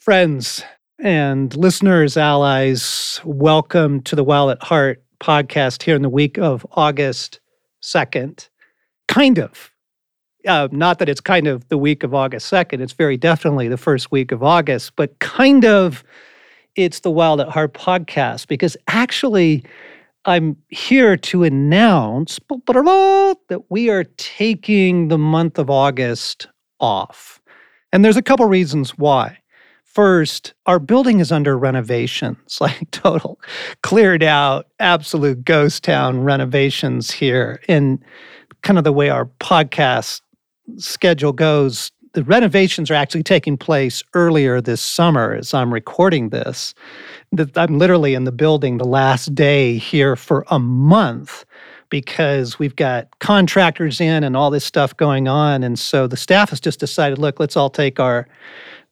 Friends and listeners, allies, welcome to the Wild at Heart podcast here in the week of August 2nd. Kind of. Uh, not that it's kind of the week of August 2nd, it's very definitely the first week of August, but kind of it's the Wild at Heart podcast because actually, I'm here to announce that we are taking the month of August off. And there's a couple reasons why. First, our building is under renovations, like total cleared out, absolute ghost town renovations here. And kind of the way our podcast schedule goes, the renovations are actually taking place earlier this summer as I'm recording this. I'm literally in the building the last day here for a month because we've got contractors in and all this stuff going on. And so the staff has just decided look, let's all take our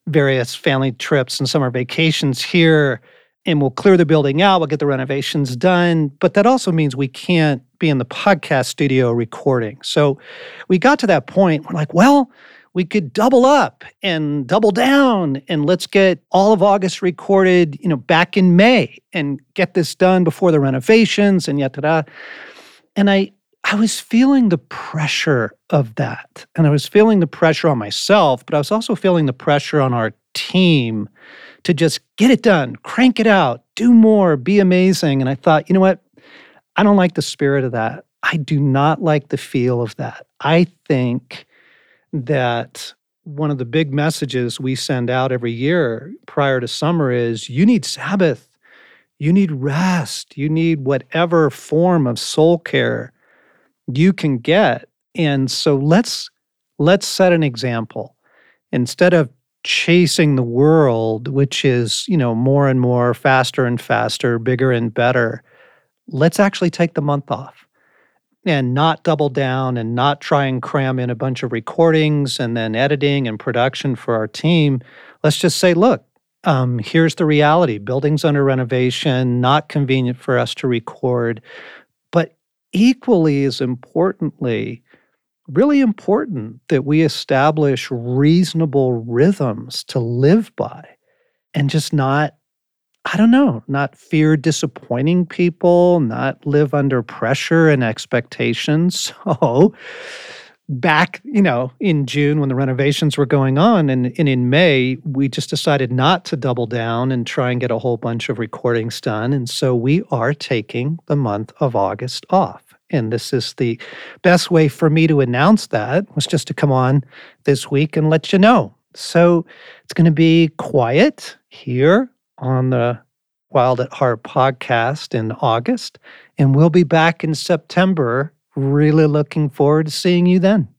various family trips and summer vacations here and we'll clear the building out, we'll get the renovations done. But that also means we can't be in the podcast studio recording. So we got to that point, we're like, well, we could double up and double down and let's get all of August recorded, you know, back in May and get this done before the renovations and yet da And I I was feeling the pressure of that. And I was feeling the pressure on myself, but I was also feeling the pressure on our team to just get it done, crank it out, do more, be amazing. And I thought, you know what? I don't like the spirit of that. I do not like the feel of that. I think that one of the big messages we send out every year prior to summer is you need Sabbath. You need rest. You need whatever form of soul care you can get. And so let's let's set an example. Instead of chasing the world, which is, you know, more and more faster and faster, bigger and better, let's actually take the month off and not double down and not try and cram in a bunch of recordings and then editing and production for our team. Let's just say, look, um, here's the reality buildings under renovation, not convenient for us to record equally as importantly, really important that we establish reasonable rhythms to live by and just not, I don't know, not fear disappointing people, not live under pressure and expectations. So, back, you know, in June when the renovations were going on and, and in May, we just decided not to double down and try and get a whole bunch of recordings done. And so we are taking the month of August off. And this is the best way for me to announce that was just to come on this week and let you know. So it's going to be quiet here on the Wild at Heart podcast in August. And we'll be back in September Really looking forward to seeing you then.